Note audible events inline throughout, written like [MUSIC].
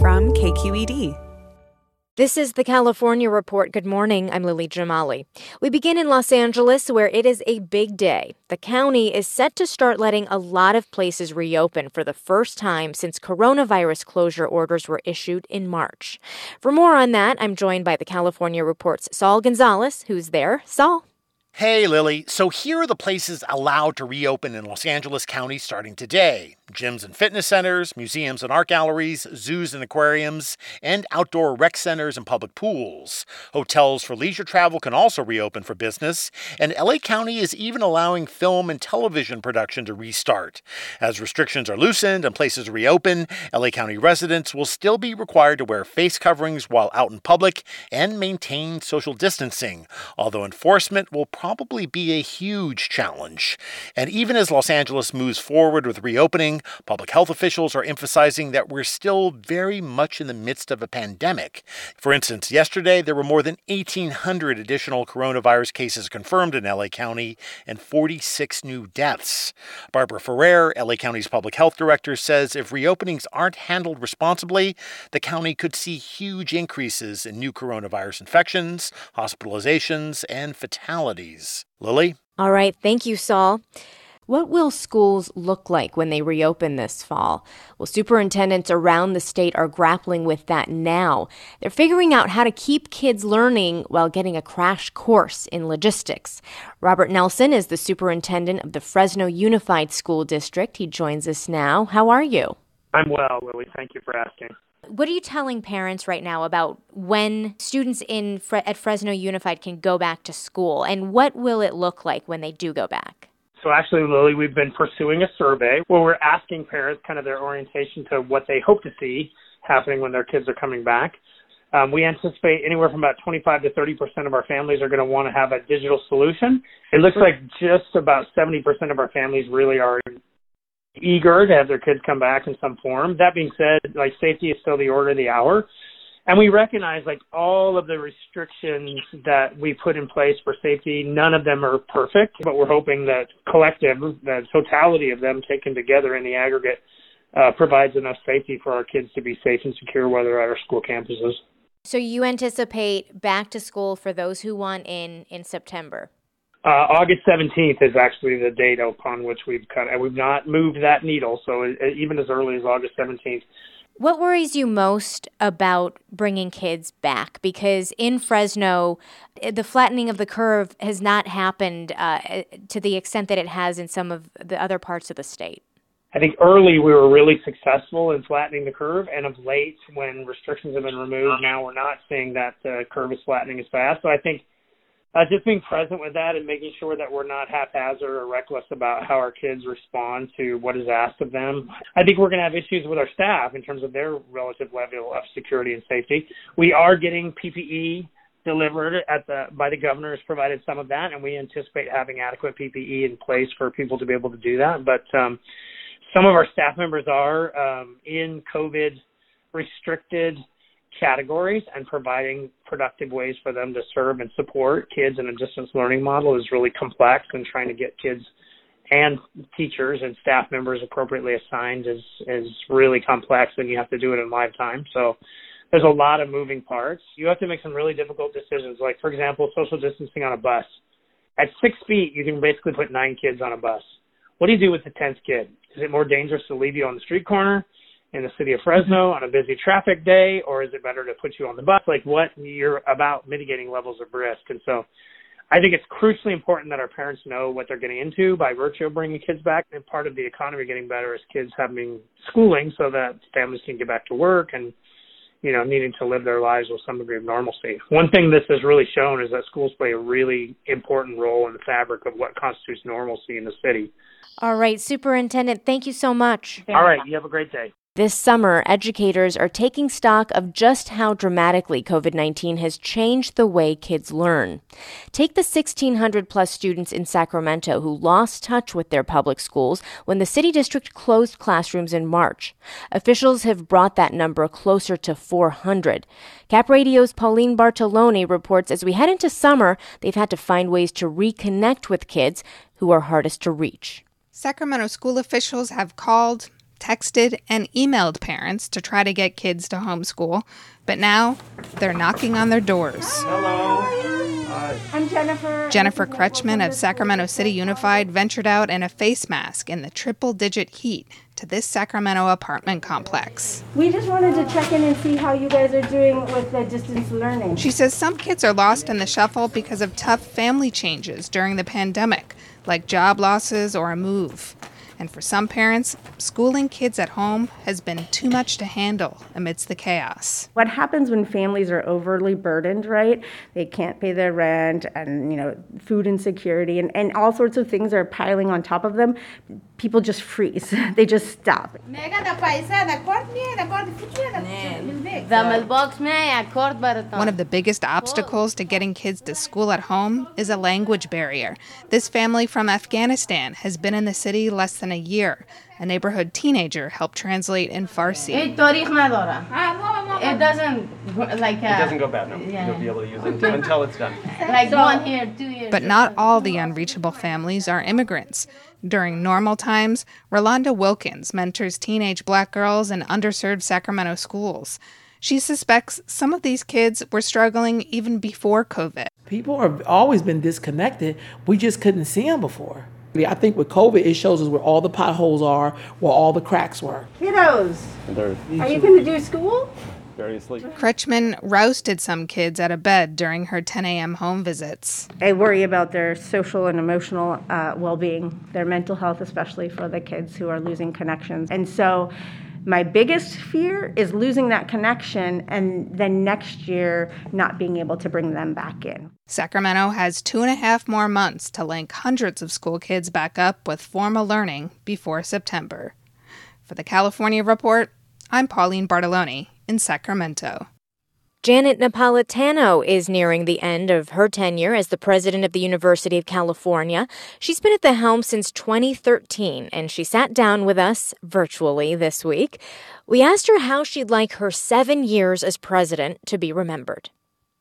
From KQED. This is the California Report. Good morning. I'm Lily Jamali. We begin in Los Angeles, where it is a big day. The county is set to start letting a lot of places reopen for the first time since coronavirus closure orders were issued in March. For more on that, I'm joined by the California Report's Saul Gonzalez, who's there. Saul. Hey, Lily. So here are the places allowed to reopen in Los Angeles County starting today gyms and fitness centers, museums and art galleries, zoos and aquariums, and outdoor rec centers and public pools. Hotels for leisure travel can also reopen for business, and LA County is even allowing film and television production to restart. As restrictions are loosened and places reopen, LA County residents will still be required to wear face coverings while out in public and maintain social distancing, although enforcement will probably be a huge challenge. And even as Los Angeles moves forward with reopening, public health officials are emphasizing that we're still very much in the midst of a pandemic. For instance, yesterday there were more than 1,800 additional coronavirus cases confirmed in LA County and 46 new deaths. Barbara Ferrer, LA County's public health director, says if reopenings aren't handled responsibly, the county could see huge increases in new coronavirus infections, hospitalizations, and fatalities. Lily? All right. Thank you, Saul. What will schools look like when they reopen this fall? Well, superintendents around the state are grappling with that now. They're figuring out how to keep kids learning while getting a crash course in logistics. Robert Nelson is the superintendent of the Fresno Unified School District. He joins us now. How are you? I'm well, Lily. Thank you for asking. What are you telling parents right now about when students in at Fresno Unified can go back to school, and what will it look like when they do go back? So actually, Lily, we've been pursuing a survey where we're asking parents kind of their orientation to what they hope to see happening when their kids are coming back. Um, we anticipate anywhere from about 25 to 30 percent of our families are going to want to have a digital solution. It looks like just about 70 percent of our families really are eager to have their kids come back in some form. That being said, like safety is still the order of the hour. And we recognize like all of the restrictions that we put in place for safety none of them are perfect but we're hoping that collective the totality of them taken together in the aggregate uh, provides enough safety for our kids to be safe and secure while they're at our school campuses. So you anticipate back to school for those who want in in september uh, August 17th is actually the date upon which we've cut, and we've not moved that needle. So even as early as August 17th, what worries you most about bringing kids back? Because in Fresno, the flattening of the curve has not happened uh, to the extent that it has in some of the other parts of the state. I think early we were really successful in flattening the curve, and of late, when restrictions have been removed, now we're not seeing that the curve is flattening as fast. So I think uh, just being present with that and making sure that we're not haphazard or reckless about how our kids respond to what is asked of them. I think we're going to have issues with our staff in terms of their relative level of security and safety. We are getting PPE delivered at the by the governor has provided some of that, and we anticipate having adequate PPE in place for people to be able to do that. But um, some of our staff members are um, in COVID restricted categories and providing productive ways for them to serve and support kids in a distance learning model is really complex and trying to get kids and teachers and staff members appropriately assigned is is really complex and you have to do it in live time. So there's a lot of moving parts. You have to make some really difficult decisions. Like for example social distancing on a bus. At six feet you can basically put nine kids on a bus. What do you do with the tenth kid? Is it more dangerous to leave you on the street corner in the city of Fresno on a busy traffic day, or is it better to put you on the bus? Like what you're about mitigating levels of risk. And so I think it's crucially important that our parents know what they're getting into by virtue of bringing kids back. And part of the economy getting better is kids having schooling so that families can get back to work and, you know, needing to live their lives with some degree of normalcy. One thing this has really shown is that schools play a really important role in the fabric of what constitutes normalcy in the city. All right, Superintendent, thank you so much. All right, you have a great day. This summer, educators are taking stock of just how dramatically COVID 19 has changed the way kids learn. Take the 1,600 plus students in Sacramento who lost touch with their public schools when the city district closed classrooms in March. Officials have brought that number closer to 400. Cap Radio's Pauline Bartolone reports as we head into summer, they've had to find ways to reconnect with kids who are hardest to reach. Sacramento school officials have called, texted, and emailed parents to try to get kids to homeschool, but now they're knocking on their doors. Hello. I'm Jennifer. Jennifer Kretschmann of Sacramento City Unified ventured out in a face mask in the triple digit heat to this Sacramento apartment complex. We just wanted to check in and see how you guys are doing with the distance learning. She says some kids are lost in the shuffle because of tough family changes during the pandemic, like job losses or a move. And for some parents, schooling kids at home has been too much to handle amidst the chaos. What happens when families are overly burdened, right? They can't pay their rent and, you know, food insecurity and, and all sorts of things are piling on top of them. People just freeze. [LAUGHS] they just stop. One of the biggest obstacles to getting kids to school at home is a language barrier. This family from Afghanistan has been in the city less than a year. A neighborhood teenager helped translate in Farsi. It doesn't like. Uh, It doesn't go bad, no. You'll be able to use it until, until it's done. [LAUGHS] like one year, two years. But not all the unreachable families are immigrants. During normal times, Rolanda Wilkins mentors teenage black girls in underserved Sacramento schools. She suspects some of these kids were struggling even before COVID. People have always been disconnected. We just couldn't see them before. I think with COVID, it shows us where all the potholes are, where all the cracks were. Kiddos, They're are you going to do school? very asleep. Kretschmann rousted some kids out of bed during her 10 a.m. home visits. I worry about their social and emotional uh, well being, their mental health, especially for the kids who are losing connections. And so, my biggest fear is losing that connection and then next year not being able to bring them back in. Sacramento has two and a half more months to link hundreds of school kids back up with formal learning before September. For the California Report, I'm Pauline Bartolone in Sacramento. Janet Napolitano is nearing the end of her tenure as the president of the University of California. She's been at the helm since 2013, and she sat down with us virtually this week. We asked her how she'd like her seven years as president to be remembered.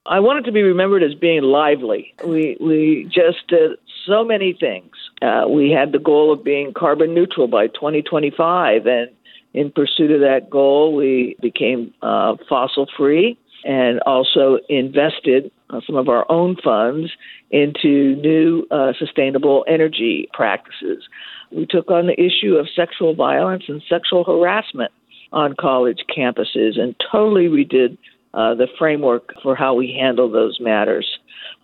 I want it to be remembered as being lively. We we just did so many things. Uh, we had the goal of being carbon neutral by 2025, and in pursuit of that goal, we became uh, fossil free and also invested uh, some of our own funds into new uh, sustainable energy practices. We took on the issue of sexual violence and sexual harassment on college campuses and totally redid uh, the framework for how we handle those matters.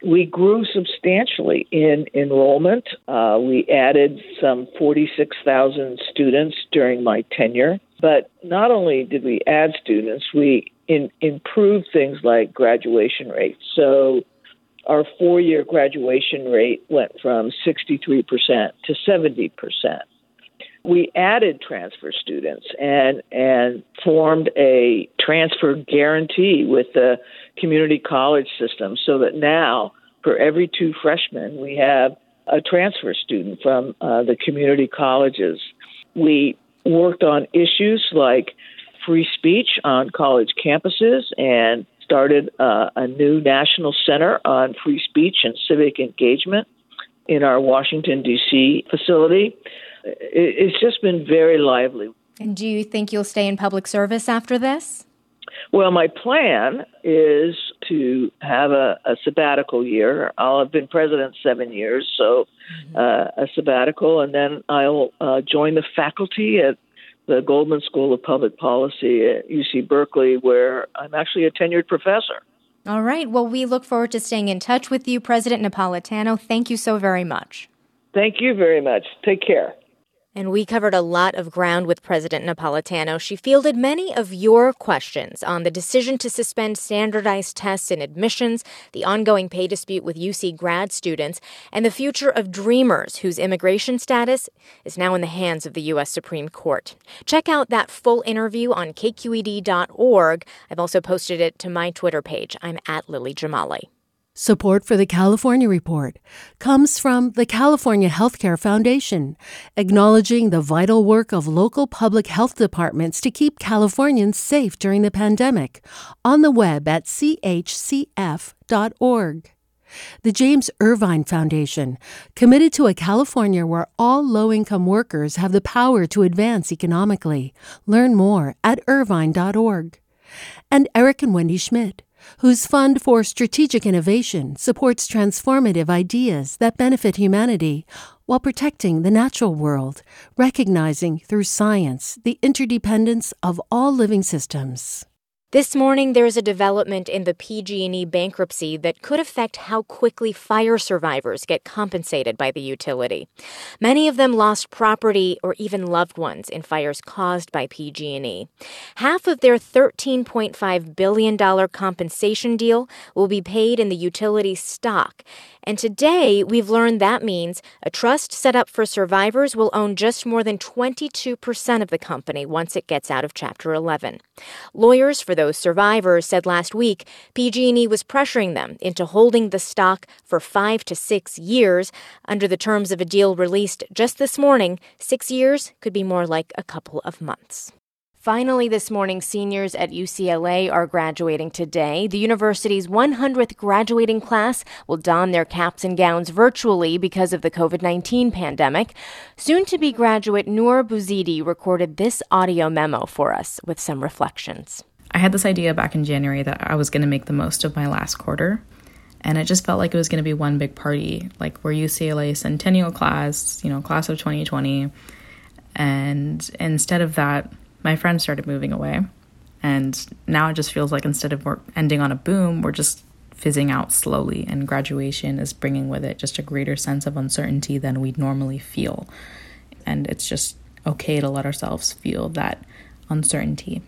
We grew substantially in enrollment. Uh, we added some 46,000 students during my tenure. But not only did we add students, we in, improved things like graduation rates. So our four year graduation rate went from 63% to 70%. We added transfer students and, and formed a transfer guarantee with the community college system so that now for every two freshmen, we have a transfer student from uh, the community colleges. We worked on issues like free speech on college campuses and started uh, a new national center on free speech and civic engagement in our Washington, D.C. facility. It's just been very lively. And do you think you'll stay in public service after this? Well, my plan is to have a, a sabbatical year. I'll have been president seven years, so uh, a sabbatical, and then I'll uh, join the faculty at the Goldman School of Public Policy at UC Berkeley, where I'm actually a tenured professor. All right. Well, we look forward to staying in touch with you, President Napolitano. Thank you so very much. Thank you very much. Take care. And we covered a lot of ground with President Napolitano. She fielded many of your questions on the decision to suspend standardized tests and admissions, the ongoing pay dispute with UC grad students, and the future of Dreamers, whose immigration status is now in the hands of the U.S. Supreme Court. Check out that full interview on kqed.org. I've also posted it to my Twitter page. I'm at Lily Jamali. Support for the California Report comes from the California Healthcare Foundation, acknowledging the vital work of local public health departments to keep Californians safe during the pandemic, on the web at chcf.org. The James Irvine Foundation, committed to a California where all low income workers have the power to advance economically. Learn more at irvine.org. And Eric and Wendy Schmidt whose Fund for Strategic Innovation supports transformative ideas that benefit humanity while protecting the natural world, recognizing through science the interdependence of all living systems. This morning, there is a development in the PG&E bankruptcy that could affect how quickly fire survivors get compensated by the utility. Many of them lost property or even loved ones in fires caused by PG&E. Half of their $13.5 billion compensation deal will be paid in the utility's stock, and today, we've learned that means a trust set up for survivors will own just more than 22% of the company once it gets out of Chapter 11. Lawyers for those survivors said last week PG&E was pressuring them into holding the stock for 5 to 6 years under the terms of a deal released just this morning. 6 years could be more like a couple of months. Finally, this morning, seniors at UCLA are graduating today. The university's 100th graduating class will don their caps and gowns virtually because of the COVID 19 pandemic. Soon to be graduate Noor Bouzidi recorded this audio memo for us with some reflections. I had this idea back in January that I was going to make the most of my last quarter. And it just felt like it was going to be one big party, like we're UCLA Centennial class, you know, class of 2020. And instead of that, my friends started moving away. And now it just feels like instead of ending on a boom, we're just fizzing out slowly. And graduation is bringing with it just a greater sense of uncertainty than we'd normally feel. And it's just okay to let ourselves feel that uncertainty.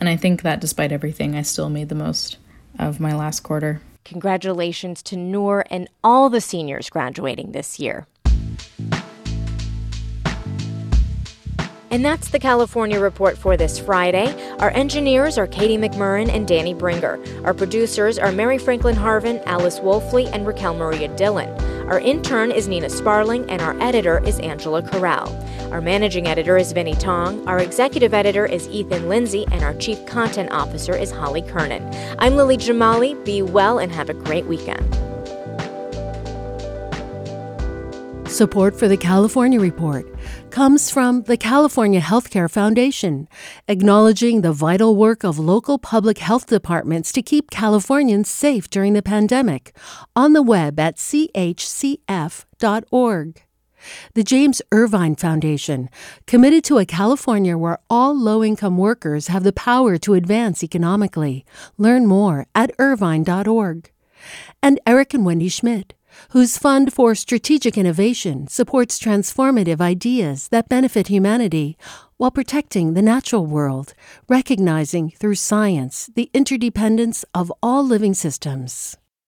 And I think that despite everything, I still made the most of my last quarter. Congratulations to Noor and all the seniors graduating this year. And that's the California Report for this Friday. Our engineers are Katie McMurran and Danny Bringer. Our producers are Mary Franklin Harvin, Alice Woelfle, and Raquel Maria Dillon. Our intern is Nina Sparling, and our editor is Angela Corral. Our managing editor is Vinnee Tong. Our executive editor is Ethan Lindsey, and our chief content officer is Holly Kernan. I'm Lily Jamali. Be well and have a great weekend. Support for the California Report comes from the California Healthcare Foundation, acknowledging the vital work of local public health departments to keep Californians safe during the pandemic, on the web at chcf.org. The James Irvine Foundation, committed to a California where all low income workers have the power to advance economically. Learn more at irvine.org. And Eric and Wendy Schmidt whose Fund for Strategic Innovation supports transformative ideas that benefit humanity while protecting the natural world, recognizing through science the interdependence of all living systems.